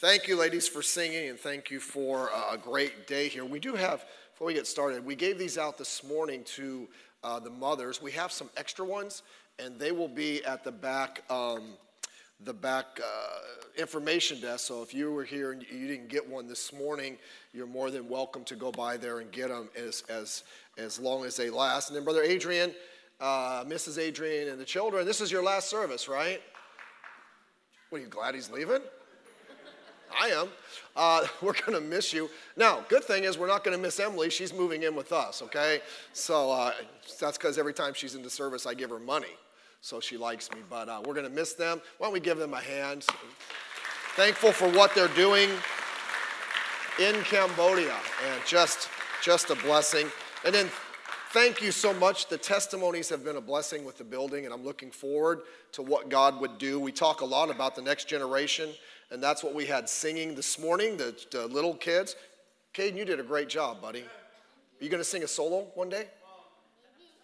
Thank you, ladies, for singing, and thank you for uh, a great day here. We do have, before we get started, we gave these out this morning to uh, the mothers. We have some extra ones, and they will be at the back, um, the back uh, information desk. So if you were here and you didn't get one this morning, you're more than welcome to go by there and get them as as as long as they last. And then, Brother Adrian, uh, Mrs. Adrian, and the children. This is your last service, right? What are you glad he's leaving? I am. Uh, we're going to miss you. Now, good thing is we're not going to miss Emily. She's moving in with us, okay? So uh, that's because every time she's in the service, I give her money. So she likes me. But uh, we're going to miss them. Why don't we give them a hand? Thankful for what they're doing in Cambodia. And just, just a blessing. And then thank you so much. The testimonies have been a blessing with the building, and I'm looking forward to what God would do. We talk a lot about the next generation and that's what we had singing this morning, the, the little kids. Caden, you did a great job, buddy. Are you going to sing a solo one day?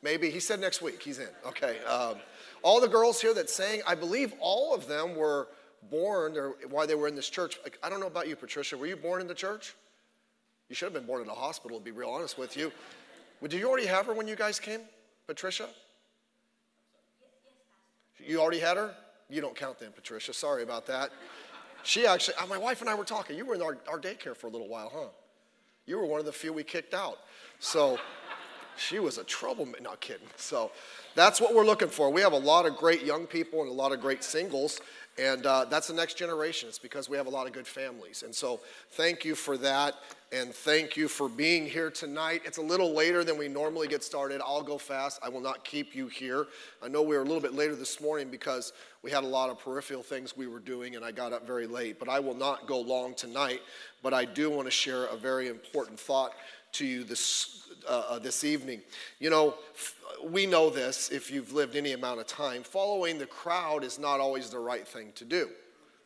Maybe. He said next week. He's in. Okay. Um, all the girls here that sang, I believe all of them were born or why they were in this church. I don't know about you, Patricia. Were you born in the church? You should have been born in a hospital, to be real honest with you. Did you already have her when you guys came, Patricia? You already had her? You don't count then, Patricia. Sorry about that. She actually, uh, my wife and I were talking. You were in our, our daycare for a little while, huh? You were one of the few we kicked out. So she was a troublemaker. Not kidding. So that's what we're looking for. We have a lot of great young people and a lot of great singles. And uh, that's the next generation. It's because we have a lot of good families. And so thank you for that. And thank you for being here tonight. It's a little later than we normally get started. I'll go fast. I will not keep you here. I know we were a little bit later this morning because we had a lot of peripheral things we were doing and I got up very late. But I will not go long tonight. But I do want to share a very important thought to you this, uh, uh this evening. You know, we know this if you've lived any amount of time. Following the crowd is not always the right thing to do,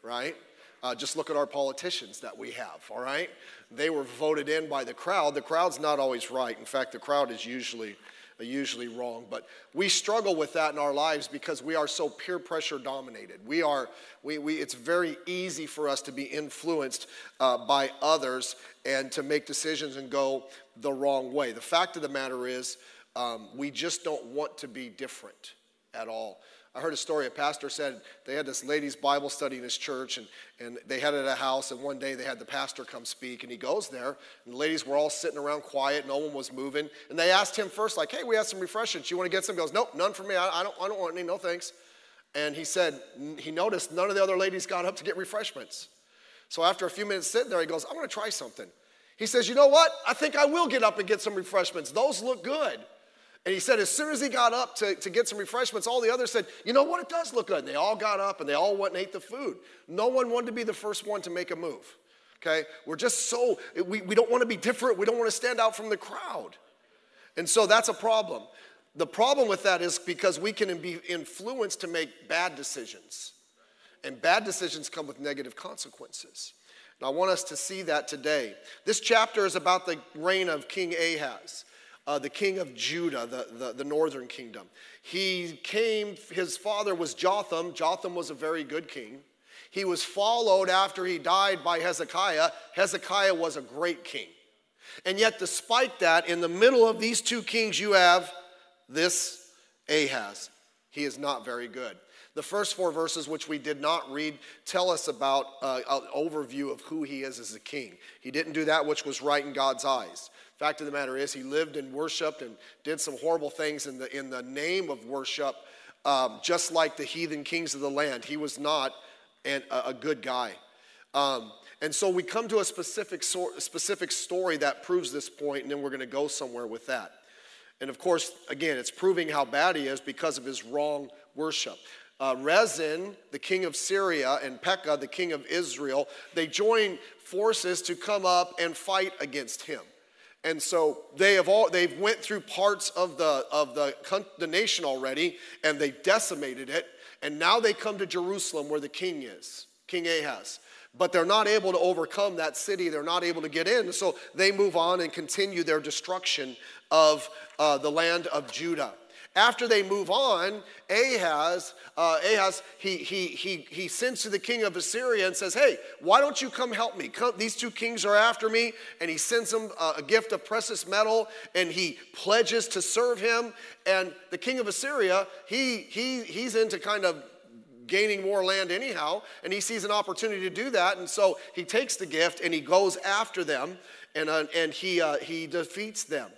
right? Uh, just look at our politicians that we have, all right? They were voted in by the crowd. The crowd's not always right. In fact, the crowd is usually usually wrong. But we struggle with that in our lives because we are so peer pressure dominated. We are, we, we, it's very easy for us to be influenced uh, by others and to make decisions and go the wrong way. The fact of the matter is, um, we just don't want to be different at all. I heard a story. A pastor said they had this ladies' Bible study in his church, and, and they had it at a house. And one day they had the pastor come speak, and he goes there, and the ladies were all sitting around quiet, no one was moving. And they asked him first, like, "Hey, we have some refreshments. You want to get some?" He goes, "Nope, none for me. I, I don't, I don't want any. No thanks." And he said he noticed none of the other ladies got up to get refreshments. So after a few minutes sitting there, he goes, "I'm going to try something." He says, "You know what? I think I will get up and get some refreshments. Those look good." And he said, as soon as he got up to, to get some refreshments, all the others said, You know what? It does look good. And they all got up and they all went and ate the food. No one wanted to be the first one to make a move. Okay? We're just so, we, we don't want to be different. We don't want to stand out from the crowd. And so that's a problem. The problem with that is because we can be influenced to make bad decisions. And bad decisions come with negative consequences. And I want us to see that today. This chapter is about the reign of King Ahaz uh, the king of Judah, the, the, the, northern kingdom. He came, his father was Jotham. Jotham was a very good king. He was followed after he died by Hezekiah. Hezekiah was a great king. And yet, despite that, in the middle of these two kings, you have this Ahaz. He is not very good. The first four verses, which we did not read, tell us about uh, an overview of who he is as a king. He didn't do that which was right in God's eyes. Fact of the matter is, he lived and worshiped and did some horrible things in the, in the name of worship, um, just like the heathen kings of the land. He was not an, a, a, good guy. Um, and so we come to a specific, so, specific story that proves this point, and then we're going to go somewhere with that. And of course, again, it's proving how bad he is because of his wrong worship. Uh, Rezin, the king of Syria, and Pekah, the king of Israel, they join forces to come up and fight against him. And so they have all they've went through parts of the of the, the nation already and they decimated it. And now they come to Jerusalem where the king is, King Ahaz. But they're not able to overcome that city. They're not able to get in. So they move on and continue their destruction of uh, the land of Judah. After they move on, Ahaz, uh, Ahaz, he, he, he, he sends to the king of Assyria and says, Hey, why don't you come help me? Come, these two kings are after me. And he sends him a, a gift of precious metal and he pledges to serve him. And the king of Assyria, he, he, he's into kind of gaining more land anyhow, and he sees an opportunity to do that. And so he takes the gift and he goes after them and, uh, and he, uh, he defeats them.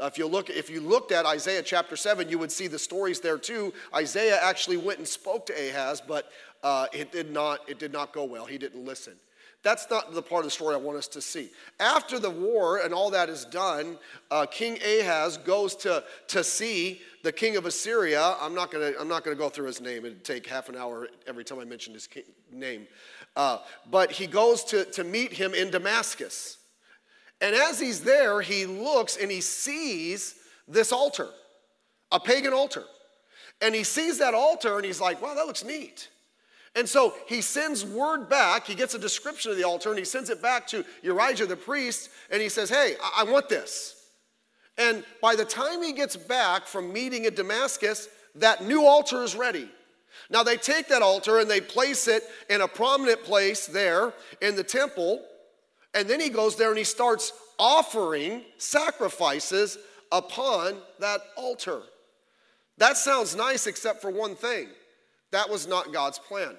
Uh, if you look, if you looked at Isaiah chapter seven, you would see the stories there too. Isaiah actually went and spoke to Ahaz, but uh, it did not. It did not go well. He didn't listen. That's not the part of the story I want us to see. After the war and all that is done, uh, King Ahaz goes to, to see the king of Assyria. I'm not going to I'm not gonna go through his name. It'd take half an hour every time I mentioned his king, name. Uh, but he goes to, to meet him in Damascus. And as he's there, he looks and he sees this altar, a pagan altar. And he sees that altar and he's like, wow, that looks neat. And so he sends word back. He gets a description of the altar and he sends it back to Urijah the priest and he says, hey, I, I want this. And by the time he gets back from meeting at Damascus, that new altar is ready. Now they take that altar and they place it in a prominent place there in the temple. And then he goes there and he starts offering sacrifices upon that altar. That sounds nice, except for one thing that was not God's plan.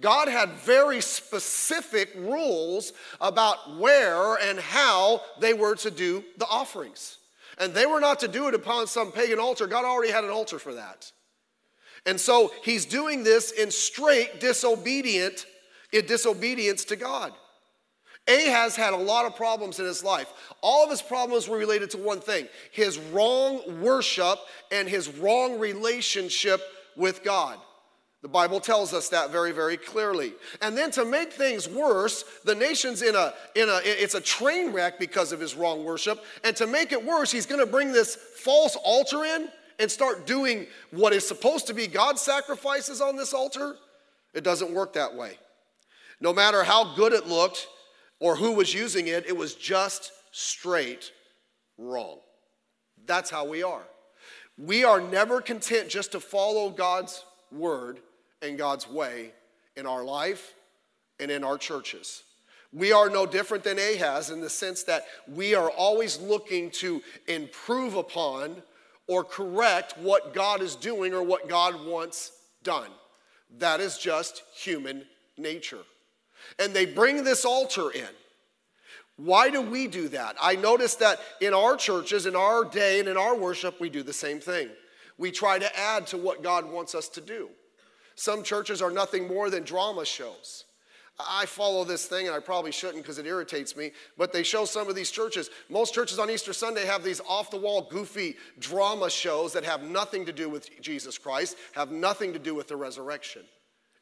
God had very specific rules about where and how they were to do the offerings. And they were not to do it upon some pagan altar. God already had an altar for that. And so he's doing this in straight disobedient, in disobedience to God. Ahaz had a lot of problems in his life. All of his problems were related to one thing his wrong worship and his wrong relationship with God. The Bible tells us that very, very clearly. And then to make things worse, the nation's in a, in a, it's a train wreck because of his wrong worship. And to make it worse, he's gonna bring this false altar in and start doing what is supposed to be God's sacrifices on this altar. It doesn't work that way. No matter how good it looked, or who was using it, it was just straight wrong. That's how we are. We are never content just to follow God's word and God's way in our life and in our churches. We are no different than Ahaz in the sense that we are always looking to improve upon or correct what God is doing or what God wants done. That is just human nature and they bring this altar in. Why do we do that? I notice that in our churches, in our day, and in our worship, we do the same thing. We try to add to what God wants us to do. Some churches are nothing more than drama shows. I follow this thing, and I probably shouldn't because it irritates me, but they show some of these churches. Most churches on Easter Sunday have these off the wall, goofy drama shows that have nothing to do with Jesus Christ, have nothing to do with the resurrection.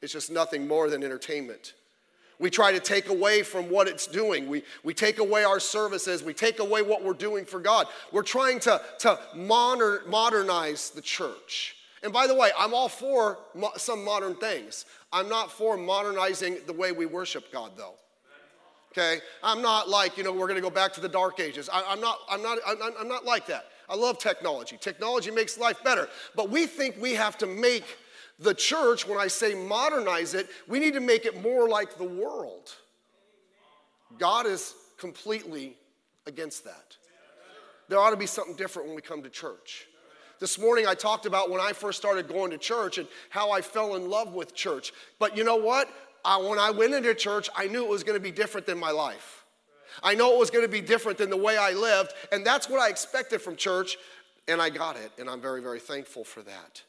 It's just nothing more than entertainment. We try to take away from what it's doing. We, we take away our services. We take away what we're doing for God. We're trying to, to modern, modernize the church. And by the way, I'm all for mo- some modern things. I'm not for modernizing the way we worship God, though. Okay? I'm not like, you know, we're going to go back to the dark ages. I, am not, I'm, not, I'm, I'm not like that. I love technology. Technology makes life better. But we think we have to make the church, when I say modernize it, we need to make it more like the world. God is completely against that. There ought to be something different when we come to church. This morning I talked about when I first started going to church and how I fell in love with church. But you know what? I, when I went into church, I knew it was going to be different than my life. I know it was going to be different than the way I lived, and that's what I expected from church, and I got it, and I'm very, very thankful for that.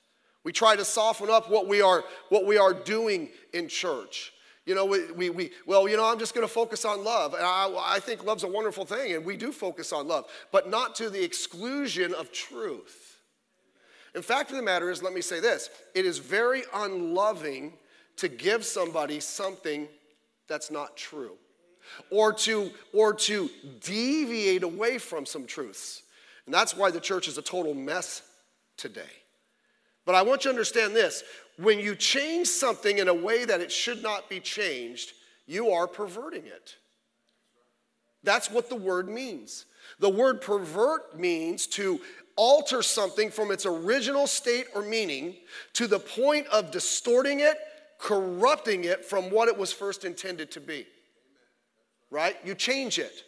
We try to soften up what we are, what we are doing in church. You know, we, we, we well, you know, I'm just going to focus on love. And I, I think love's a wonderful thing, and we do focus on love, but not to the exclusion of truth. In fact of the matter is, let me say this it is very unloving to give somebody something that's not true or to or to deviate away from some truths and that's why the church is a total mess today but I want you to understand this when you change something in a way that it should not be changed, you are perverting it. That's what the word means. The word pervert means to alter something from its original state or meaning to the point of distorting it, corrupting it from what it was first intended to be. Right? You change it.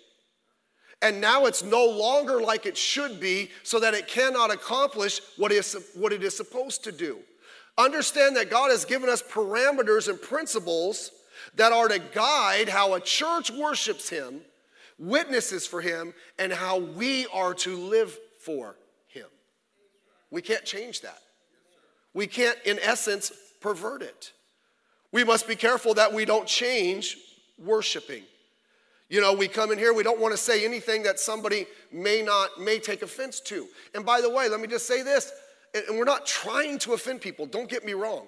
And now it's no longer like it should be, so that it cannot accomplish what it is, what it is supposed to do. Understand that God has given us parameters and principles that are to guide how a church worships Him, witnesses for Him, and how we are to live for Him. we can't change that. We can't, in essence, pervert it. We must be careful that we don't change worshiping. You know, we come in here, we don't want to say anything that somebody may not, may take offense to. And by the way, let me just say this, and we're not trying to offend people, don't get me wrong.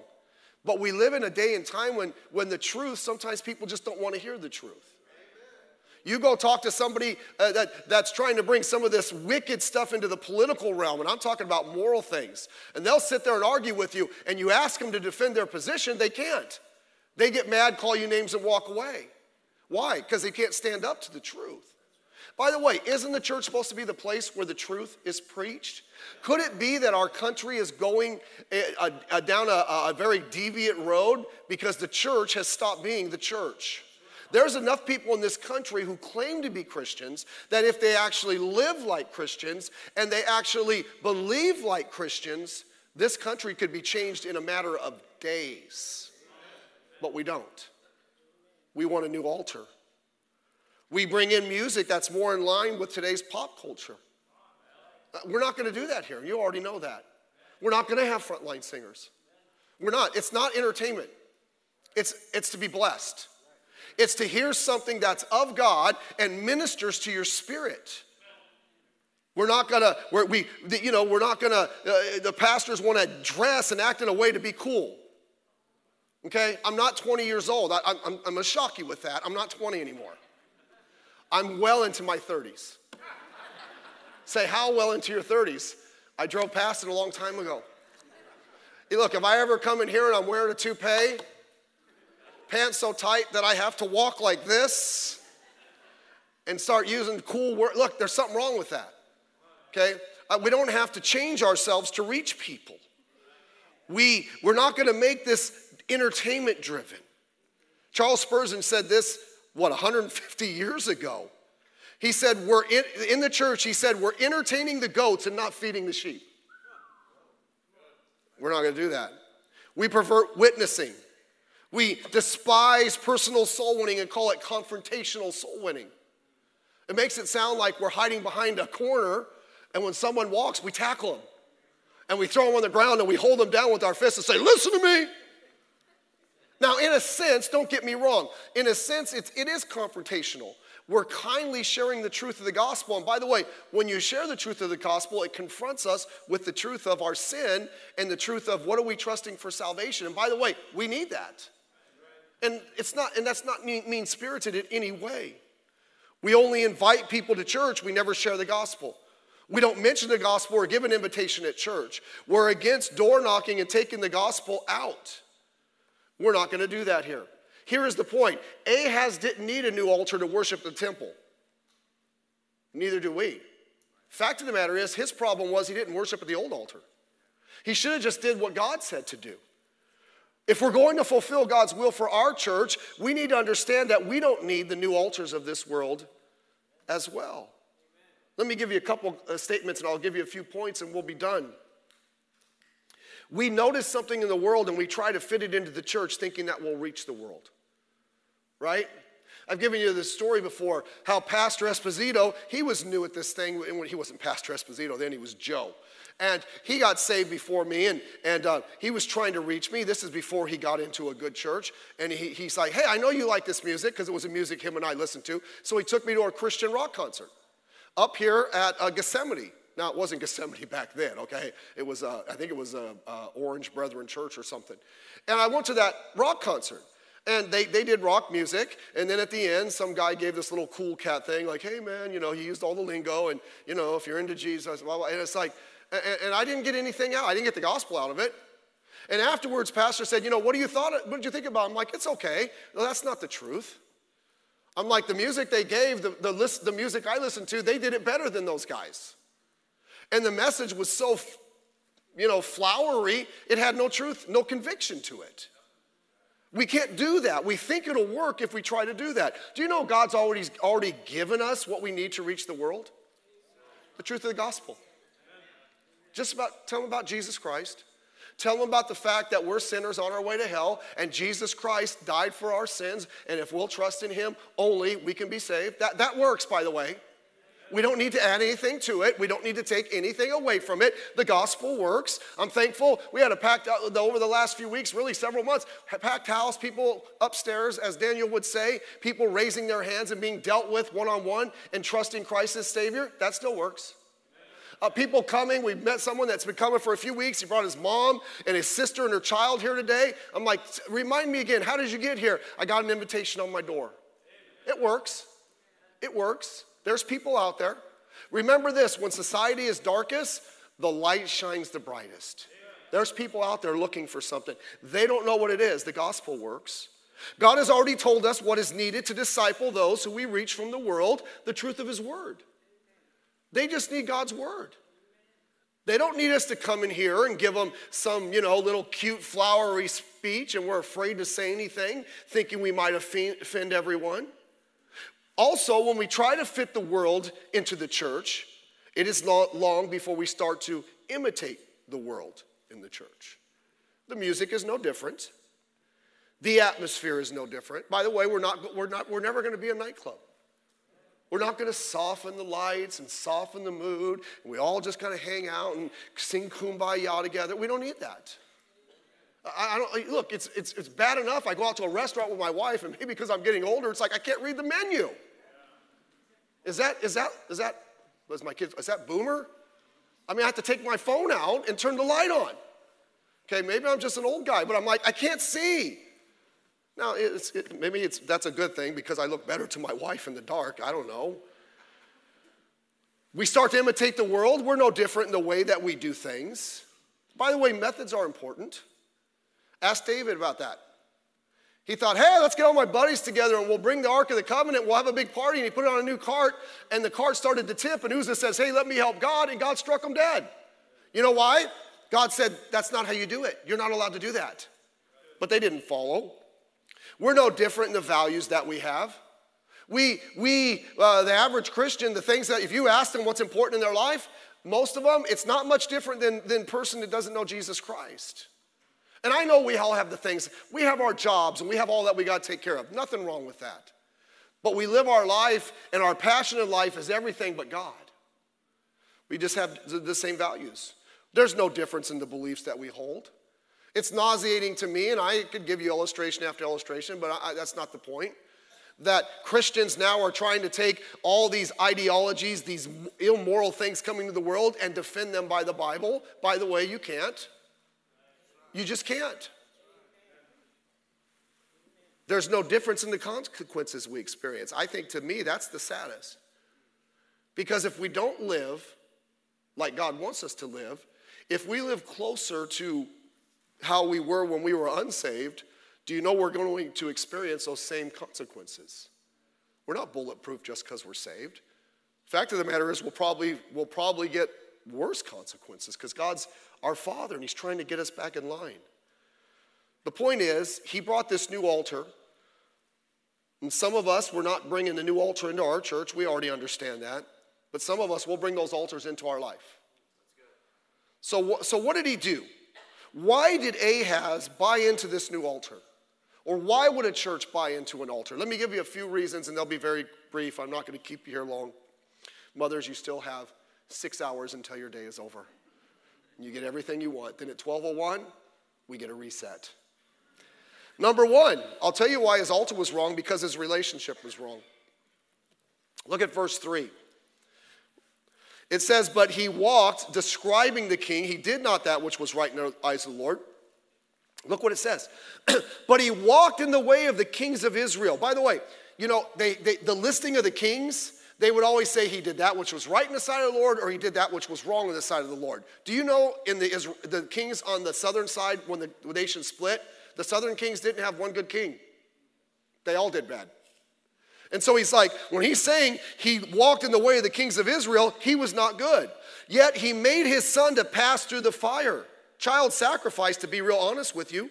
But we live in a day and time when, when the truth, sometimes people just don't want to hear the truth. You go talk to somebody uh, that, that's trying to bring some of this wicked stuff into the political realm, and I'm talking about moral things, and they'll sit there and argue with you, and you ask them to defend their position, they can't. They get mad, call you names, and walk away. Why? Because they can't stand up to the truth. By the way, isn't the church supposed to be the place where the truth is preached? Could it be that our country is going a, eh, a, a, down a very deviant road because the church has stopped being the church? There's enough people in this country who claim to be Christians that if they actually live like Christians and they actually believe like Christians, this country could be changed in a matter of days. But we don't. We want a new altar. We bring in music that's more in line with today's pop culture. Uh, we're not going to do that here. You already know that. We're not going to have frontline singers. We're not. It's not entertainment. It's, it's to be blessed. It's to hear something that's of God and ministers to your spirit. We're not gonna, we're, we, you know, we're not gonna, uh, the pastors wanna dress and act in a way to be cool. Okay? I'm not 20 years old. I, am I'm, I'm gonna shock you with that. I'm not 20 anymore. I'm well into my 30s. Say, how well into your 30s? I drove past it a long time ago. Hey, look, if I ever come in here and I'm wearing a toupee, pants so tight that I have to walk like this and start using cool words. Look, there's something wrong with that. Okay? Uh, we don't have to change ourselves to reach people. We, we're not going to make this entertainment driven. Charles Spurgeon said this, what, 150 years ago. He said, We're in, in the church, he said, We're entertaining the goats and not feeding the sheep. We're not going to do that. We pervert witnessing. We despise personal soul winning and call it confrontational soul winning. It makes it sound like we're hiding behind a corner, and when someone walks, we tackle them. And we throw them on the ground and we hold them down with our fists and say, Listen to me. Now, in a sense, don't get me wrong, in a sense, it's, it is confrontational. We're kindly sharing the truth of the gospel. And by the way, when you share the truth of the gospel, it confronts us with the truth of our sin and the truth of what are we trusting for salvation. And by the way, we need that. And it's not, and that's not mean spirited in any way. We only invite people to church, we never share the gospel. We don't mention the gospel or give an invitation at church. We're against door knocking and taking the gospel out. We're not going to do that here. Here is the point Ahaz didn't need a new altar to worship the temple. Neither do we. Fact of the matter is, his problem was he didn't worship at the old altar. He should have just did what God said to do. If we're going to fulfill God's will for our church, we need to understand that we don't need the new altars of this world as well. Let me give you a couple uh, statements and I'll give you a few points and we'll be done. We notice something in the world and we try to fit it into the church thinking that will reach the world. Right? I've given you this story before how Pastor Esposito, he was new at this thing. When he wasn't Pastor Esposito, then he was Joe. And he got saved before me, and, and uh, he was trying to reach me. This is before he got into a good church. And he, he's like, Hey, I know you like this music, because it was a music him and I listened to. So he took me to a Christian rock concert up here at uh, Gethsemane. Now, it wasn't Gethsemane back then, okay? It was, uh, I think it was uh, uh, Orange Brethren Church or something. And I went to that rock concert. And they, they did rock music, and then at the end, some guy gave this little cool cat thing, like, hey man, you know, he used all the lingo, and you know, if you're into Jesus, blah, blah. and it's like, and, and I didn't get anything out. I didn't get the gospel out of it. And afterwards, pastor said, you know, what do you thought? What did you think about? I'm like, it's okay. That's not the truth. I'm like, the music they gave, the, the, list, the music I listened to, they did it better than those guys. And the message was so, you know, flowery, it had no truth, no conviction to it. We can't do that. We think it'll work if we try to do that. Do you know God's already, already given us what we need to reach the world? The truth of the gospel. Just about tell them about Jesus Christ. Tell them about the fact that we're sinners on our way to hell and Jesus Christ died for our sins. And if we'll trust in Him only, we can be saved. That, that works, by the way. We don't need to add anything to it. We don't need to take anything away from it. The gospel works. I'm thankful. We had a packed uh, over the last few weeks, really several months, packed house, people upstairs, as Daniel would say, people raising their hands and being dealt with one on one and trusting Christ as Savior. That still works. Uh, people coming. We've met someone that's been coming for a few weeks. He brought his mom and his sister and her child here today. I'm like, remind me again, how did you get here? I got an invitation on my door. It works. It works. There's people out there. Remember this when society is darkest, the light shines the brightest. There's people out there looking for something. They don't know what it is. The gospel works. God has already told us what is needed to disciple those who we reach from the world, the truth of His Word. They just need God's word. They don't need us to come in here and give them some, you know, little cute flowery speech and we're afraid to say anything, thinking we might offend everyone. Also, when we try to fit the world into the church, it is not long before we start to imitate the world in the church. The music is no different. The atmosphere is no different. By the way, we're, not, we're, not, we're never going to be a nightclub. We're not going to soften the lights and soften the mood. We all just kind of hang out and sing kumbaya together. We don't need that. I, don't, look, it's, it's, it's bad enough. I go out to a restaurant with my wife, and maybe because I'm getting older, it's like I can't read the menu. Is that, is that, is that, was my kids, is that boomer? I mean, I have to take my phone out and turn the light on. Okay, maybe I'm just an old guy, but I'm like, I can't see. Now, it's, it, maybe it's, that's a good thing because I look better to my wife in the dark. I don't know. We start to imitate the world. We're no different in the way that we do things. By the way, methods are important. Ask David about that. He thought, hey, let's get all my buddies together and we'll bring the Ark of the Covenant. We'll have a big party. And he put it on a new cart, and the cart started to tip. And Uzzah says, hey, let me help God. And God struck him dead. You know why? God said, that's not how you do it. You're not allowed to do that. But they didn't follow. We're no different in the values that we have. We, we uh, the average Christian, the things that if you ask them what's important in their life, most of them, it's not much different than, than person that doesn't know Jesus Christ. And I know we all have the things, we have our jobs and we have all that we got to take care of. Nothing wrong with that. But we live our life and our passion in life is everything but God. We just have the same values. There's no difference in the beliefs that we hold. It's nauseating to me, and I could give you illustration after illustration, but I, that's not the point. That Christians now are trying to take all these ideologies, these immoral things coming to the world, and defend them by the Bible. By the way, you can't. You just can't. There's no difference in the consequences we experience. I think to me, that's the saddest. Because if we don't live like God wants us to live, if we live closer to how we were when we were unsaved, do you know we're going to experience those same consequences? We're not bulletproof just because we're saved. Fact of the matter is, we'll probably, we'll probably get worse consequences because God's our Father and He's trying to get us back in line. The point is, He brought this new altar. And some of us, we're not bringing the new altar into our church. We already understand that. But some of us will bring those altars into our life. So, so what did He do? Why did Ahaz buy into this new altar? Or why would a church buy into an altar? Let me give you a few reasons, and they'll be very brief. I'm not going to keep you here long. Mothers, you still have six hours until your day is over. You get everything you want. Then at 1201, we get a reset. Number one, I'll tell you why his altar was wrong because his relationship was wrong. Look at verse 3. It says, But he walked, describing the king. He did not that which was right in the eyes of the Lord. Look what it says. but he walked in the way of the kings of Israel. By the way, you know, they, they, the listing of the kings, they would always say he did that which was right in the sight of the Lord or he did that which was wrong in the sight of the Lord. Do you know in the, the kings on the southern side, when the nation split, the southern kings didn't have one good king? They all did bad. And so he's like, when he's saying he walked in the way of the kings of Israel, he was not good. Yet he made his son to pass through the fire. Child sacrifice, to be real honest with you.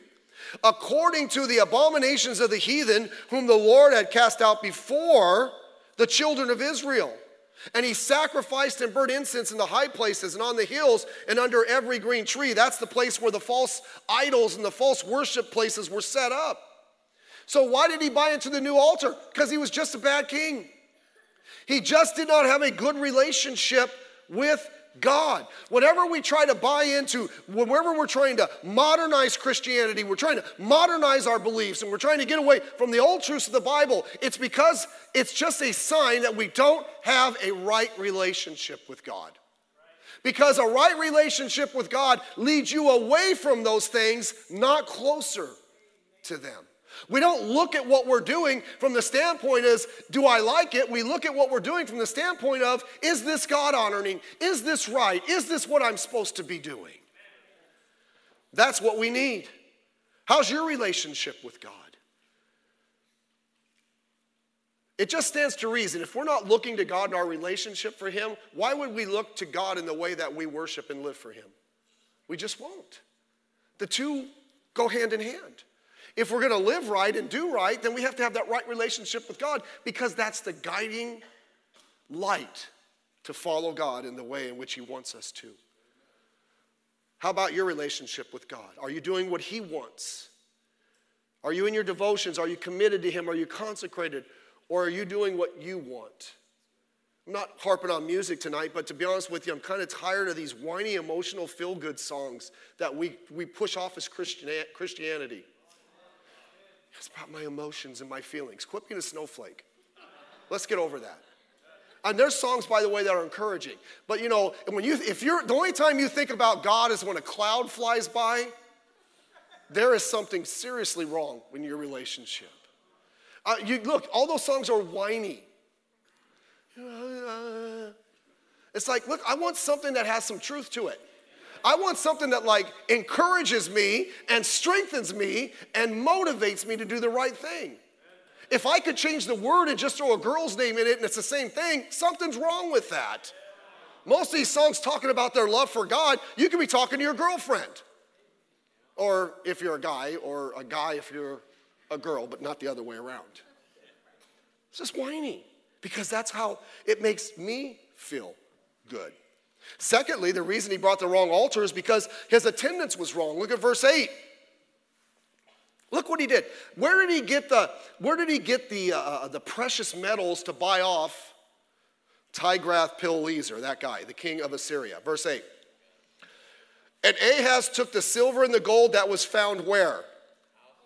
According to the abominations of the heathen, whom the Lord had cast out before the children of Israel. And he sacrificed and burnt incense in the high places and on the hills and under every green tree. That's the place where the false idols and the false worship places were set up. So, why did he buy into the new altar? Because he was just a bad king. He just did not have a good relationship with God. Whenever we try to buy into, whenever we're trying to modernize Christianity, we're trying to modernize our beliefs, and we're trying to get away from the old truths of the Bible, it's because it's just a sign that we don't have a right relationship with God. Because a right relationship with God leads you away from those things, not closer to them. We don't look at what we're doing from the standpoint as, do I like it? We look at what we're doing from the standpoint of, is this God honoring? Is this right? Is this what I'm supposed to be doing? That's what we need. How's your relationship with God? It just stands to reason. If we're not looking to God in our relationship for Him, why would we look to God in the way that we worship and live for Him? We just won't. The two go hand in hand. If we're going to live right and do right, then we have to have that right relationship with God because that's the guiding light to follow God in the way in which He wants us to. How about your relationship with God? Are you doing what He wants? Are you in your devotions? Are you committed to Him? Are you consecrated? Or are you doing what you want? I'm not harping on music tonight, but to be honest with you, I'm kind of tired of these whiny, emotional, feel good songs that we, we push off as Christian, Christianity. It's about my emotions and my feelings. Quit being a snowflake. Let's get over that. And there's songs, by the way, that are encouraging. But you know, when you if you're the only time you think about God is when a cloud flies by, there is something seriously wrong in your relationship. Uh, you look, all those songs are whiny. It's like, look, I want something that has some truth to it. I want something that like encourages me and strengthens me and motivates me to do the right thing. If I could change the word and just throw a girl's name in it and it's the same thing, something's wrong with that. Most of these songs talking about their love for God, you could be talking to your girlfriend. Or if you're a guy, or a guy if you're a girl, but not the other way around. It's just whiny because that's how it makes me feel good. Secondly, the reason he brought the wrong altar is because his attendance was wrong. Look at verse 8. Look what he did. Where did he get the, where did he get the, uh, uh the precious metals to buy off Tiglath-Pileser, that guy, the king of Assyria? Verse 8. And Ahaz took the silver and the gold that was found where?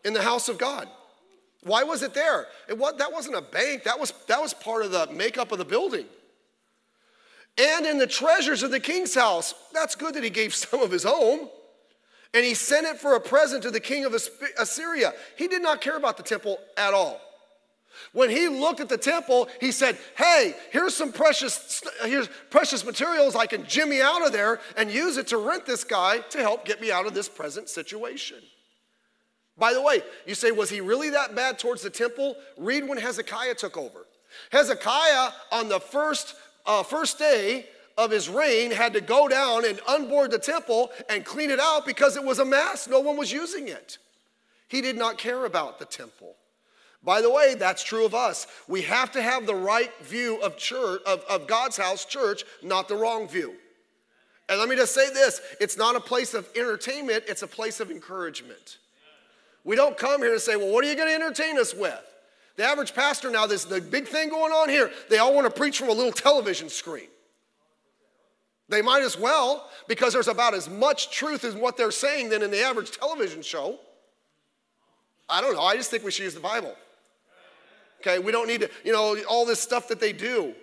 In the house of God. Why was it there? It was, that wasn't a bank. That was, that was part of the makeup of the building and in the treasures of the king's house. That's good that he gave some of his home. And he sent it for a present to the king of Assyria. He did not care about the temple at all. When he looked at the temple, he said, "Hey, here's some precious here's precious materials I can jimmy out of there and use it to rent this guy to help get me out of this present situation." By the way, you say, was he really that bad towards the temple? Read when Hezekiah took over. Hezekiah, on the first uh, first day of his reign, had to go down and unboard the temple and clean it out because it was a mess. No one was using it. He did not care about the temple. By the way, that's true of us. We have to have the right view of church, of, of God's house, church, not the wrong view. And let me just say this it's not a place of entertainment, it's a place of encouragement. We don't come here to say, well, what are you going to entertain us with? The average pastor now, this the big thing going on here. They all want to preach from a little television screen. They might as well, because there's about as much truth in what they're saying than in the average television show. I don't know. I just think we should use the Bible. Okay, we don't need to, you know, all this stuff that they do.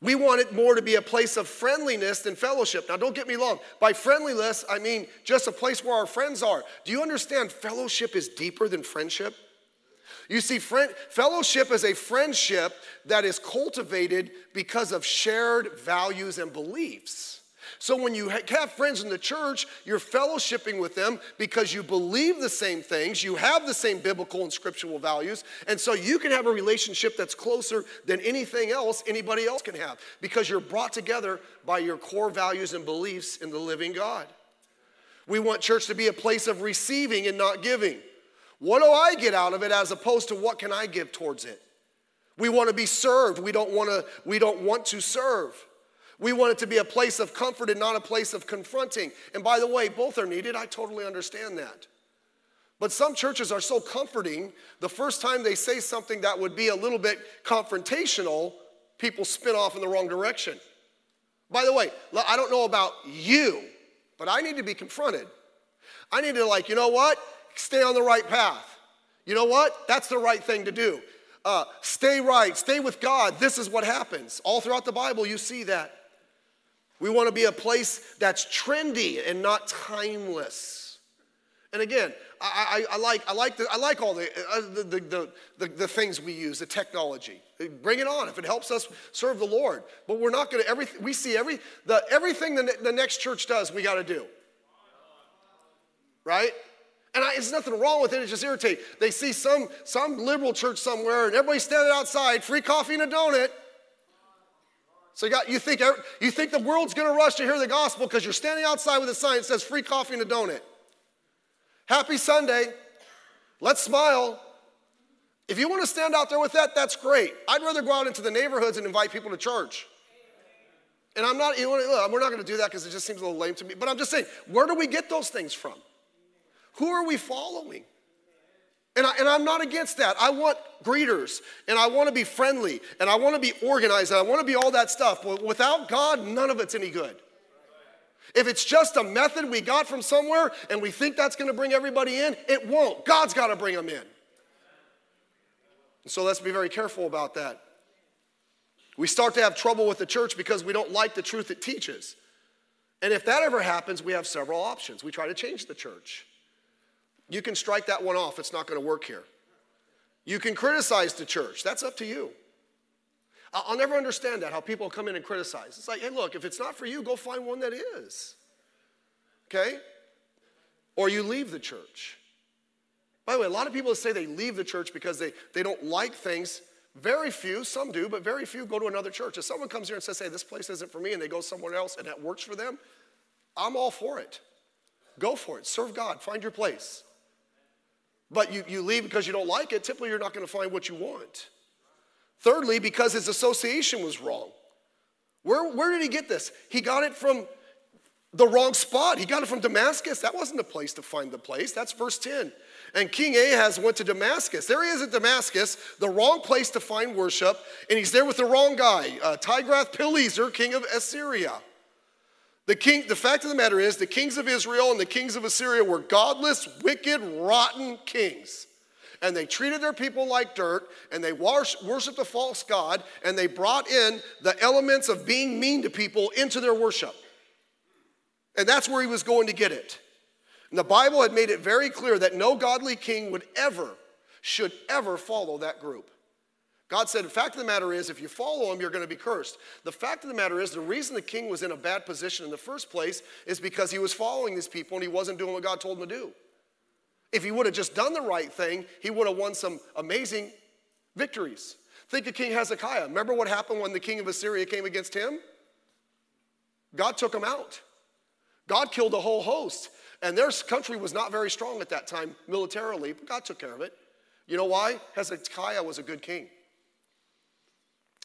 We want it more to be a place of friendliness than fellowship. Now, don't get me wrong. By friendliness, I mean just a place where our friends are. Do you understand fellowship is deeper than friendship? You see, friend, fellowship is a friendship that is cultivated because of shared values and beliefs. So when you have friends in the church, you're fellowshipping with them because you believe the same things, you have the same biblical and scriptural values, and so you can have a relationship that's closer than anything else anybody else can have because you're brought together by your core values and beliefs in the living God. We want church to be a place of receiving and not giving. What do I get out of it as opposed to what can I give towards it? We want to be served. We don't want to, we don't want to serve. We want it to be a place of comfort and not a place of confronting. And by the way, both are needed. I totally understand that. But some churches are so comforting, the first time they say something that would be a little bit confrontational, people spin off in the wrong direction. By the way, I don't know about you, but I need to be confronted. I need to, like, you know what? Stay on the right path. You know what? That's the right thing to do. Uh, stay right, stay with God. This is what happens. All throughout the Bible, you see that. We want to be a place that's trendy and not timeless. And again, I, I, I like, I, like the, I like all the, uh, the, the, the, the, things we use, the technology. Bring it on if it helps us serve the Lord. But we're not going to, every, we see every, the, everything the, the next church does, we got to do. Right? And I, there's nothing wrong with it, it's just irritating. They see some, some liberal church somewhere and everybody's standing outside, free coffee and a donut. So you, got, you, think, you think the world's gonna rush to hear the gospel because you're standing outside with a sign that says free coffee and a donut. Happy Sunday. Let's smile. If you want to stand out there with that, that's great. I'd rather go out into the neighborhoods and invite people to church. And I'm not, you know, we're not going to do that because it just seems a little lame to me. But I'm just saying, where do we get those things from? Who are we following? And, I, I'm not against that. I want greeters and I want to be friendly and I want to be organized and I want to be all that stuff. But without God, none of it's any good. If it's just a method we got from somewhere and we think that's going to bring everybody in, it won't. God's got to bring them in. So let's be very careful about that. We start to have trouble with the church because we don't like the truth it teaches. And if that ever happens, we have several options. We try to change the church. You can strike that one off, it's not going to work here. You can criticize the church, that's up to you. I'll never understand that, how people come in and criticize. It's like, hey, look, if it's not for you, go find one that is. Okay? Or you leave the church. By the way, a lot of people say they leave the church because they, they don't like things. Very few, some do, but very few go to another church. If someone comes here and says, hey, this place isn't for me, and they go somewhere else and that works for them, I'm all for it. Go for it. Serve God. Find your place but you, you leave because you don't like it, typically you're not going to find what you want. Thirdly, because his association was wrong. Where, where did he get this? He got it from the wrong spot. He got it from Damascus. That wasn't the place to find the place. That's verse 10. And King Ahaz went to Damascus. There he is at Damascus, the wrong place to find worship, and he's there with the wrong guy, uh, Tiglath-Pileser, king of Assyria. The, king, the fact of the matter is, the kings of Israel and the kings of Assyria were godless, wicked, rotten kings. And they treated their people like dirt, and they worshiped a false God, and they brought in the elements of being mean to people into their worship. And that's where he was going to get it. And the Bible had made it very clear that no godly king would ever, should ever follow that group. God said, the fact of the matter is, if you follow him, you're going to be cursed. The fact of the matter is, the reason the king was in a bad position in the first place is because he was following these people and he wasn't doing what God told him to do. If he would have just done the right thing, he would have won some amazing victories. Think of King Hezekiah. Remember what happened when the king of Assyria came against him? God took him out. God killed a whole host. And their country was not very strong at that time militarily, but God took care of it. You know why? Hezekiah was a good king.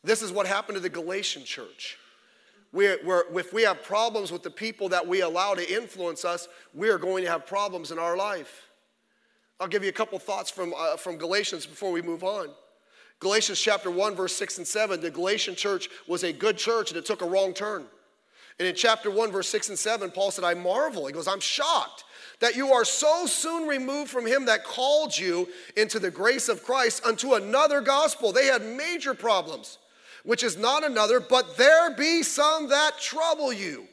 This is what happened to the Galatian church. We're, we're, if we have problems with the people that we allow to influence us, we are going to have problems in our life. I'll give you a couple thoughts from, uh, from Galatians before we move on. Galatians chapter 1, verse 6 and 7, the Galatian church was a good church and it took a wrong turn. And in chapter 1, verse 6 and 7, Paul said, I marvel. He goes, I'm shocked that you are so soon removed from him that called you into the grace of Christ unto another gospel. They had major problems which is not another, but there be some that trouble you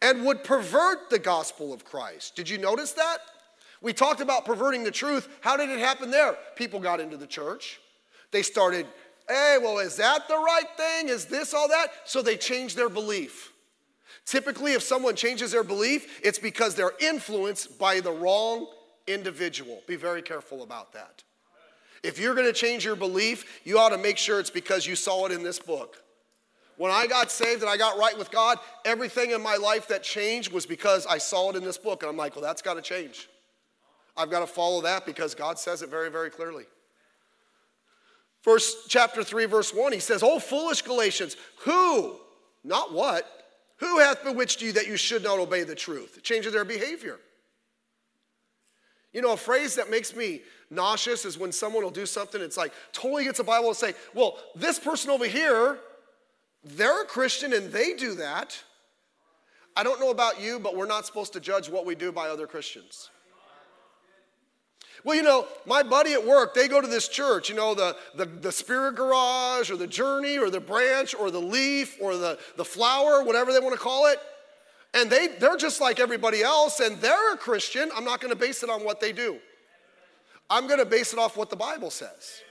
and would pervert the gospel of Christ. Did you notice that? We talked about perverting the truth. How did it happen there? People got into the church. They started, hey, well, is that the right thing? Is this all that? So they changed their belief. Typically, if someone changes their belief, it's because they're influenced by the wrong individual. Be very careful about that. If you're going to change your belief, you ought to make sure it's because you saw it in this book. When I got saved and I got right with God, everything in my life that changed was because I saw it in this book. And I'm like, well, that's got to change. I've got to follow that because God says it very, very clearly. First chapter 3, verse 1, he says, Oh, foolish Galatians, who, not what, who hath bewitched you that you should not obey the truth? It changes their behavior. You know, a phrase that makes me nauseous is when someone will do something, it's like totally gets a Bible and say, well, this person over here, they're a Christian and they do that. I don't know about you, but we're not supposed to judge what we do by other Christians. Well, you know, my buddy at work, they go to this church, you know, the, the, the Spirit Garage or the Journey or the Branch or the Leaf or the, the Flower, whatever they want to call it. And they, they're just like everybody else and they're a Christian. I'm not going to base it on what they do. I'm going to base it off what the Bible says.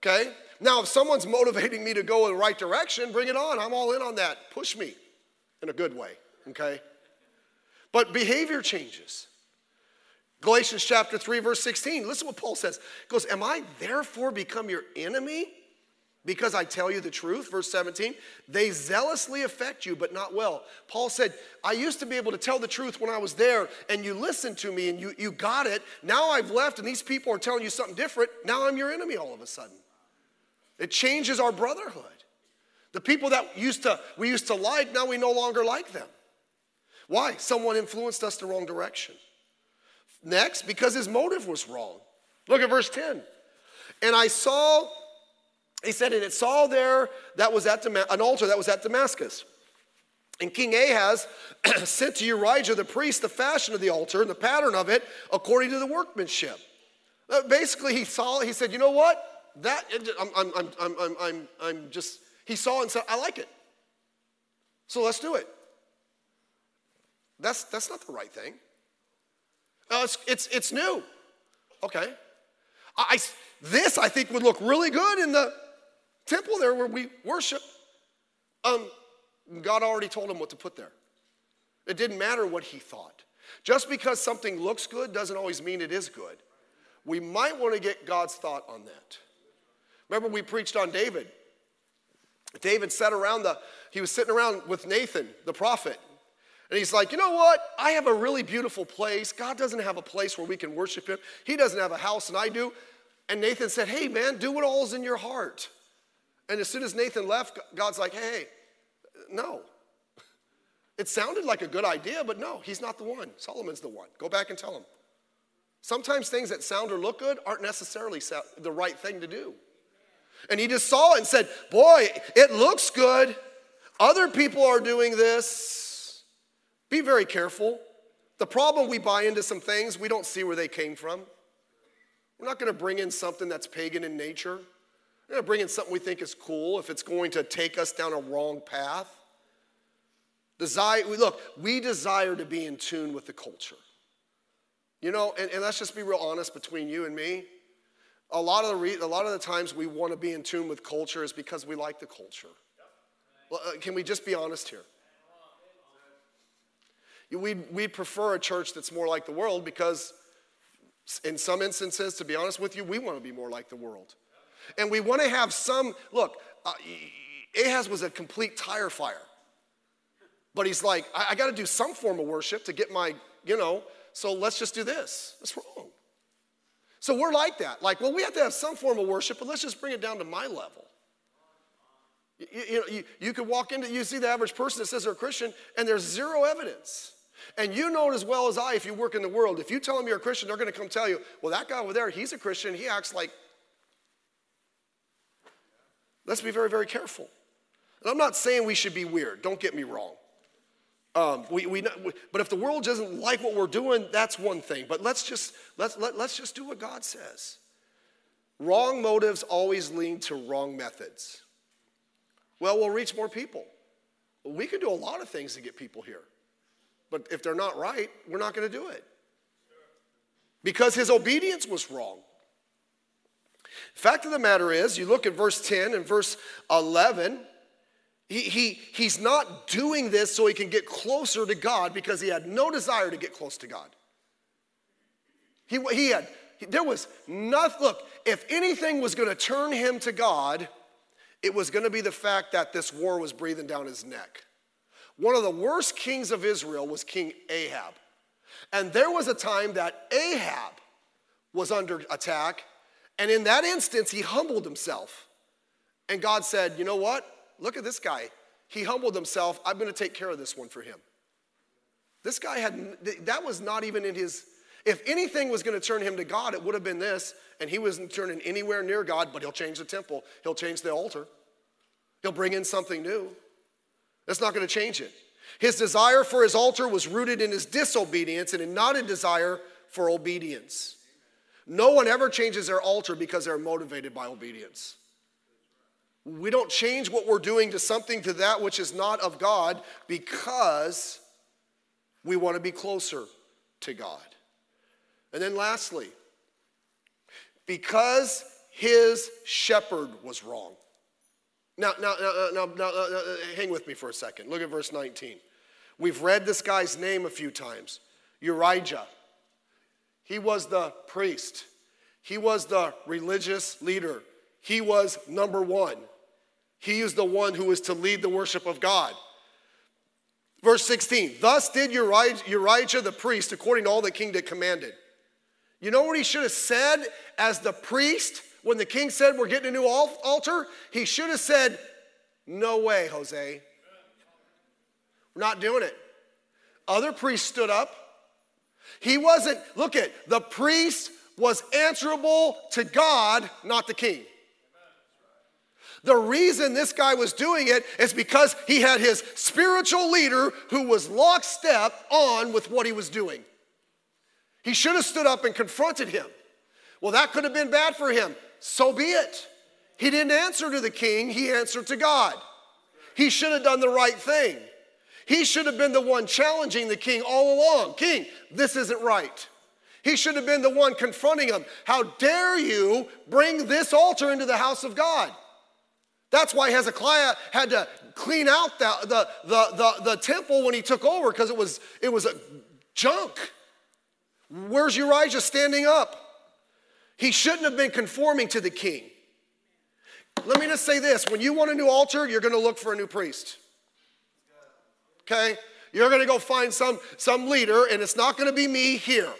Okay? Now, if someone's motivating me to go in the right direction, bring it on. I'm all in on that. Push me in a good way. Okay? But behavior changes. Galatians chapter 3, verse 16. Listen what Paul says. He goes, Am I therefore become your enemy because I tell you the truth? Verse 17. They zealously affect you, but not well. Paul said, I used to be able to tell the truth when I was there, and you listened to me and you, you got it. Now I've left, and these people are telling you something different. Now I'm your enemy all of a sudden. It changes our brotherhood. The people that used to we used to like, now we no longer like them. Why? Someone influenced us the wrong direction. Next, because his motive was wrong. Look at verse 10. And I saw, he said, and it saw there that was at an altar that was at Damascus. And King Ahaz sent to Urijah the priest the fashion of the altar and the pattern of it according to the workmanship. Uh, basically, he saw, he said, you know what? That, I'm, I'm, I'm, I'm, I'm, I'm just, he saw and said, I like it. So let's do it. That's, that's not the right thing. Uh, it's, it's, it's new. Okay. I, this, I think, would look really good in the temple there where we worship. Um, God already told him what to put there. It didn't matter what he thought. Just because something looks good doesn't always mean it is good. We might want to get God's thought on that. Remember, we preached on David. David sat around the, he was sitting around with Nathan, the prophet, and he's like, you know what? I have a really beautiful place. God doesn't have a place where we can worship him. He doesn't have a house, and I do. And Nathan said, hey, man, do what all's in your heart. And as soon as Nathan left, God's like, hey, no. It sounded like a good idea, but no, he's not the one. Solomon's the one. Go back and tell him. Sometimes things that sound or look good aren't necessarily the right thing to do. And he just saw it and said, Boy, it looks good. Other people are doing this. Be very careful. The problem we buy into some things, we don't see where they came from. We're not going to bring in something that's pagan in nature. We're going to bring in something we think is cool if it's going to take us down a wrong path. Desire, we, look, we desire to be in tune with the culture. You know, and, and let's just be real honest between you and me. A lot of the re, a lot of the times we want to be in tune with culture is because we like the culture. Well, uh, can we just be honest here? We'd, we'd prefer a church that's more like the world because, in some instances, to be honest with you, we want to be more like the world. And we want to have some, look, uh, Ahaz was a complete tire fire. But he's like, I, I got to do some form of worship to get my, you know, so let's just do this. That's wrong. So we're like that. Like, well, we have to have some form of worship, but let's just bring it down to my level. You, you, know, you, you could walk into, you see the average person that says they're a Christian, and there's zero evidence. And you know it as well as I if you work in the world. If you tell them you're a Christian, they're going to come tell you, well, that guy over there, he's a Christian. He acts like. Let's be very, very careful. And I'm not saying we should be weird. Don't get me wrong. Um, we, we, but if the world doesn't like what we're doing, that's one thing. But let's just, let's, let, let's just do what God says. Wrong motives always lead to wrong methods. Well, we'll reach more people. we can do a lot of things to get people here. But if they're not right, we're not going to do it. Because his obedience was wrong. Fact of the matter is, you look at verse 10 and verse 11, He, he, he's not doing this so he can get closer to God because he had no desire to get close to God. He, he had, there was nothing, look, if anything was going to turn him to God, it was going to be the fact that this war was breathing down his neck. One of the worst kings of Israel was King Ahab. And there was a time that Ahab was under attack, and in that instance, he humbled himself. And God said, You know what? Look at this guy. He humbled himself. I'm going to take care of this one for him. This guy had, that was not even in his, if anything was going to turn him to God, it would have been this. And he wasn't turning anywhere near God, but he'll change the temple, he'll change the altar, he'll bring in something new. That's not going to change it. His desire for his altar was rooted in his disobedience and not in desire for obedience. No one ever changes their altar because they're motivated by obedience. We don't change what we're doing to something to that which is not of God because we want to be closer to God. And then lastly, because his shepherd was wrong. Now, now, now, now, now, hang with me for a second. Look at verse 19. We've read this guy's name a few times Urijah. He was the priest, he was the religious leader, he was number one. He is the one who is to lead the worship of God. Verse 16, thus did Urijah the priest according to all the king had commanded. You know what he should have said as the priest when the king said, We're getting a new altar? He should have said, No way, Jose. We're not doing it. Other priests stood up. He wasn't, look at, the priest was answerable to God, not the king. The reason this guy was doing it is because he had his spiritual leader who was lockstep on with what he was doing. He should have stood up and confronted him. Well, that could have been bad for him. So be it. He didn't answer to the king, he answered to God. He should have done the right thing. He should have been the one challenging the king all along. King, this isn't right. He should have been the one confronting him. How dare you bring this altar into the house of God? That's why Hezekiah had to clean out the, the, the, the, the temple when he took over because it was, it was a junk. Where's Urijah standing up? He shouldn't have been conforming to the king. Let me just say this when you want a new altar, you're going to look for a new priest. Okay? You're to go find some, some leader, and it's not to be me here.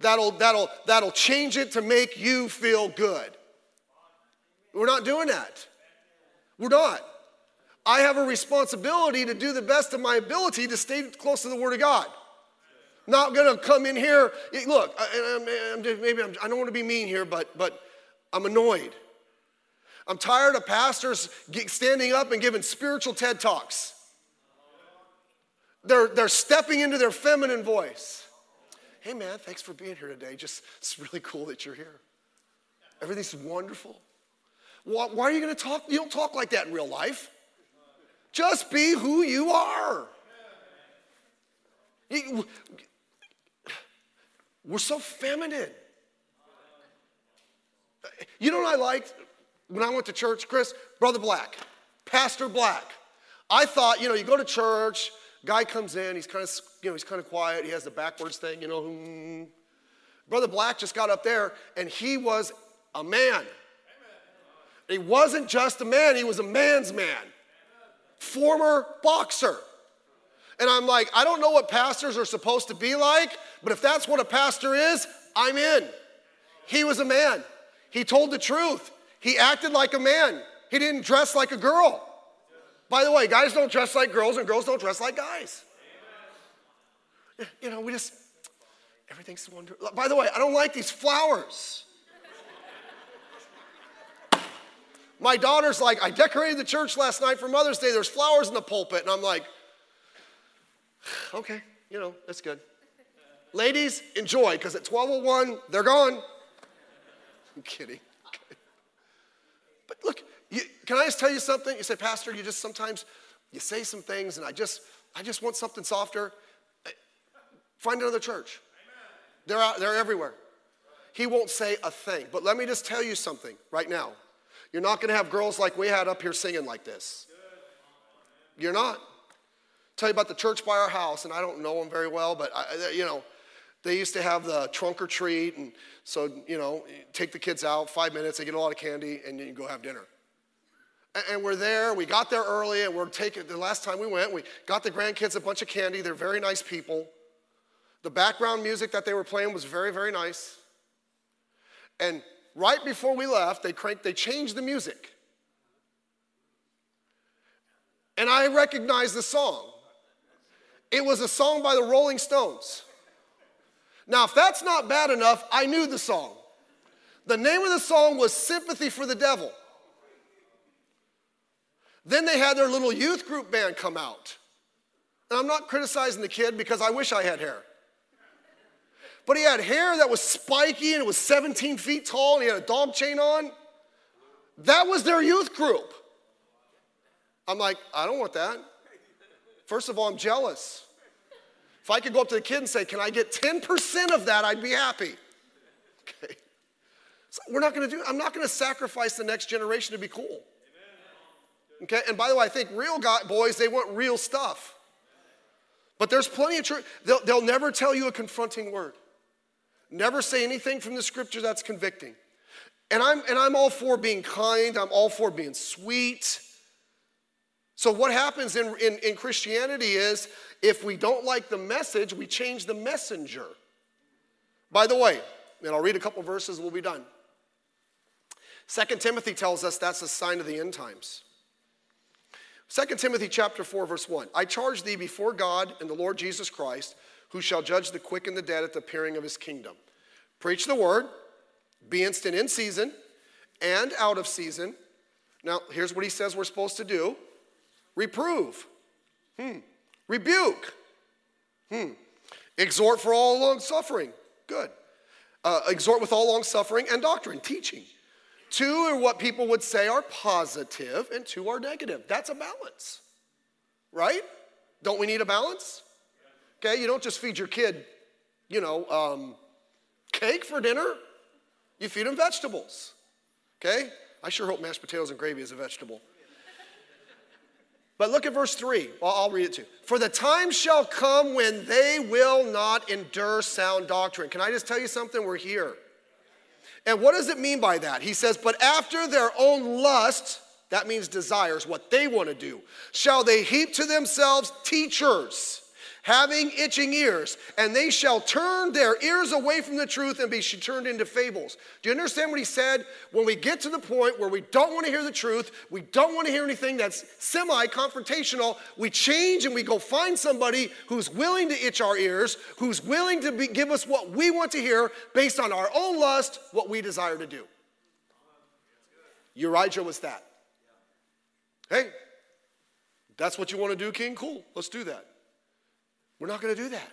That'll, that'll, that'll change it to make you feel good. We're not doing that. We're not. I have a responsibility to do the best of my ability to stay close to the Word of God. Not gonna come in here. Look, I, I'm, maybe I'm, I do not want to be mean here, but but I'm annoyed. I'm tired of pastors standing up and giving spiritual TED talks. They're, they're stepping into their feminine voice. Hey man, thanks for being here today. Just it's really cool that you're here. Everything's wonderful. Why, why are you going to talk? You don't talk like that in real life. Just be who you are. We're so feminine. You know what I liked when I went to church, Chris? Brother Black, Pastor Black. I thought, you know, you go to church, guy comes in, he's kind of, you know, he's kind of quiet, he has the backwards thing, you know. Hmm. Brother Black just got up there and he was a man. He wasn't just a man, he was a man's man. Former boxer. And I'm like, I don't know what pastors are supposed to be like, but if that's what a pastor is, I'm in. He was a man. He told the truth. He acted like a man. He didn't dress like a girl. By the way, guys don't dress like girls and girls don't dress like guys. You know, we just, everything's wonderful. By the way, I don't like these flowers. My daughter's like, I decorated the church last night for Mother's Day. There's flowers in the pulpit. And I'm like, okay, you know, that's good. Ladies, enjoy, because at 1201, they're gone. I'm kidding. But look, you, can I just tell you something? You say, Pastor, you just sometimes you say some things, and I just I just want something softer. Eh, find another church. They're out, they're everywhere. He won't say a thing. But let me just tell you something right now. You're not going to have girls like we had up here singing like this. You're not. Tell you about the church by our house, and I don't know them very well, but I, you know, they used to have the trunk or treat, and so you know, take the kids out, five minutes, they get a lot of candy, and you go have dinner. And we're there. We got there early, and we're taking. The last time we went, we got the grandkids a bunch of candy. They're very nice people. The background music that they were playing was very, very nice. And right before we left, they cranked. They changed the music, and I recognized the song. It was a song by the Rolling Stones. Now, if that's not bad enough, I knew the song. The name of the song was Sympathy for the Devil. Then they had their little youth group band come out. And I'm not criticizing the kid because I wish I had hair. But he had hair that was spiky and it was 17 feet tall and he had a dog chain on. That was their youth group. I'm like, I don't want that. First of all, I'm jealous. If I could go up to the kid and say, Can I get 10% of that, I'd be happy. Okay. So we're not gonna do, I'm not gonna sacrifice the next generation to be cool. Okay, and by the way, I think real guy, boys, they want real stuff. But there's plenty of truth. They'll, they'll never tell you a confronting word. Never say anything from the scripture that's convicting. And I'm, and I'm all for being kind, I'm all for being sweet. So, what happens in, in, in Christianity is if we don't like the message, we change the messenger. By the way, and I'll read a couple verses, we'll be done. Second Timothy tells us that's a sign of the end times. 2 Timothy chapter 4 verse 1. I charge thee before God and the Lord Jesus Christ, who shall judge the quick and the dead at the appearing of his kingdom. Preach the word, be instant in season and out of season. Now, here's what he says we're supposed to do. Reprove. Hmm. Rebuke. Hmm. Exhort for all long suffering. Good. Uh, exhort with all long suffering and doctrine, teaching. Two are what people would say are positive, and two are negative. That's a balance, right? Don't we need a balance? Okay, you don't just feed your kid, you know, um, cake for dinner. You feed them vegetables. Okay? I sure hope mashed potatoes and gravy is a vegetable. But look at verse 3. Well, I'll read it too. For the time shall come when they will not endure sound doctrine. Can I just tell you something? We're here. And what does it mean by that? He says, But after their own lust, that means desires, what they want to do, shall they heap to themselves teachers having itching ears, and they shall turn their ears away from the truth and be turned into fables. Do you understand what he said? When we get to the point where we don't want to hear the truth, we don't want to hear anything that's semi confrontational, we change and we go find somebody who's willing to itch our ears, who's willing to be, give us what we want to hear based on our own lust, what we desire to do. Urijah was that. Hey, that's what you want to do, King? Cool, let's do that. We're not going to do that.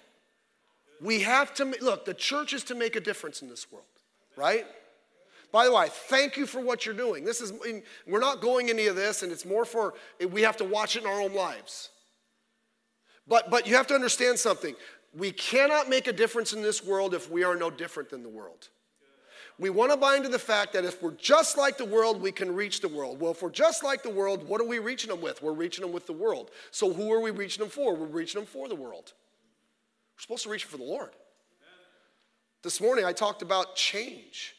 We have to look, the church is to make a difference in this world, right? By the way, thank you for what you're doing. This is we're not going any of this, and it's more for we have to watch it in our own lives. But but you have to understand something. We cannot make a difference in this world if we are no different than the world. We want to buy into the fact that if we're just like the world, we can reach the world. Well, if we're just like the world, what are we reaching them with? We're reaching them with the world. So who are we reaching them for? We're reaching them for the world. We're supposed to reach for the Lord. This morning I talked about change.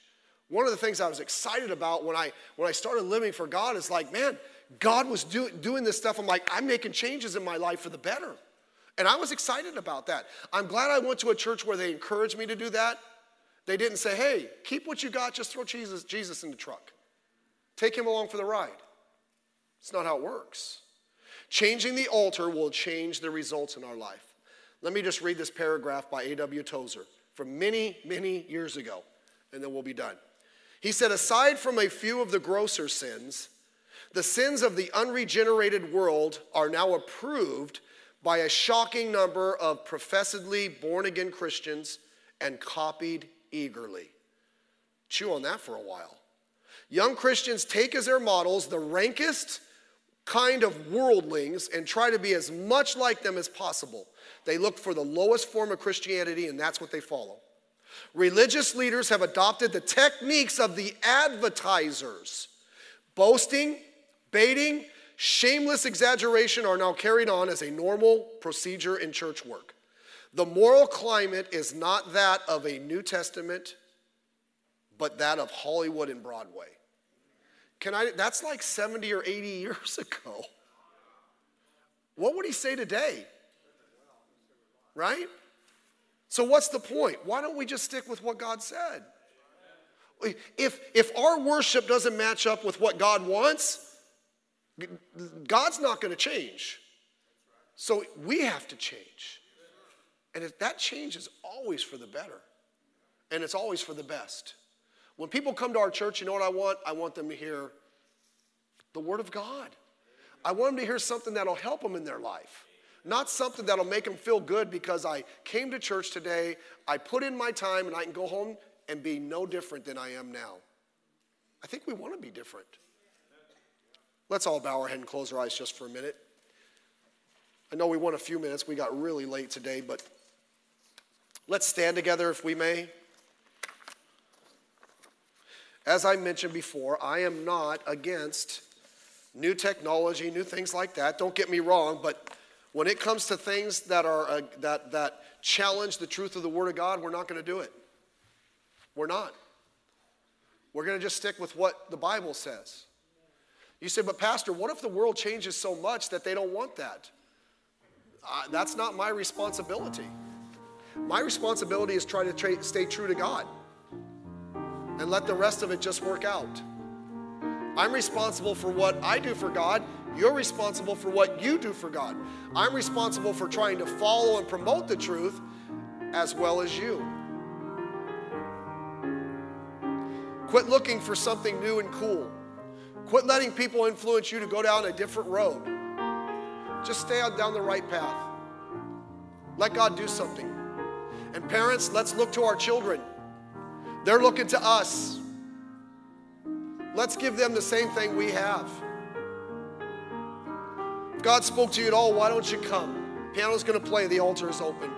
One of the things I was excited about when I when I started living for God is like, man, God was do, doing this stuff. I'm like, I'm making changes in my life for the better. And I was excited about that. I'm glad I went to a church where they encouraged me to do that. They didn't say, hey, keep what you got, just throw Jesus, Jesus in the truck. Take him along for the ride. It's not how it works. Changing the altar will change the results in our life. Let me just read this paragraph by A.W. Tozer from many, many years ago, and then we'll be done. He said, aside from a few of the grosser sins, the sins of the unregenerated world are now approved by a shocking number of professedly born again Christians and copied eagerly. Chew on that for a while. Young Christians take as their models the rankest kind of worldlings and try to be as much like them as possible. They look for the lowest form of Christianity, and that's what they follow. Religious leaders have adopted the techniques of the advertisers boasting, baiting, shameless exaggeration are now carried on as a normal procedure in church work. The moral climate is not that of a New Testament, but that of Hollywood and Broadway. Can I, that's like 70 or 80 years ago. What would he say today? Right? So, what's the point? Why don't we just stick with what God said? If, if our worship doesn't match up with what God wants, God's not going to change. So, we have to change. And if that change is always for the better, and it's always for the best. When people come to our church, you know what I want? I want them to hear the Word of God. I want them to hear something that'll help them in their life, not something that'll make them feel good because I came to church today, I put in my time, and I can go home and be no different than I am now. I think we want to be different. Let's all bow our head and close our eyes just for a minute. I know we want a few minutes, we got really late today, but let's stand together if we may. As I mentioned before, I am not against new technology, new things like that. Don't get me wrong, but when it comes to things that are uh, that that challenge the truth of the Word of God, we're not going to do it. We're not. We're going to just stick with what the Bible says. You say, but Pastor, what if the world changes so much that they don't want that? Uh, that's not my responsibility. My responsibility is try to tra- stay true to God and let the rest of it just work out. I'm responsible for what I do for God. You're responsible for what you do for God. I'm responsible for trying to follow and promote the truth as well as you. Quit looking for something new and cool. Quit letting people influence you to go down a different road. Just stay on down the right path. Let God do something. And parents, let's look to our children. They're looking to us. Let's give them the same thing we have. If God spoke to you at all, why don't you come? Piano's going to play, the altar is open.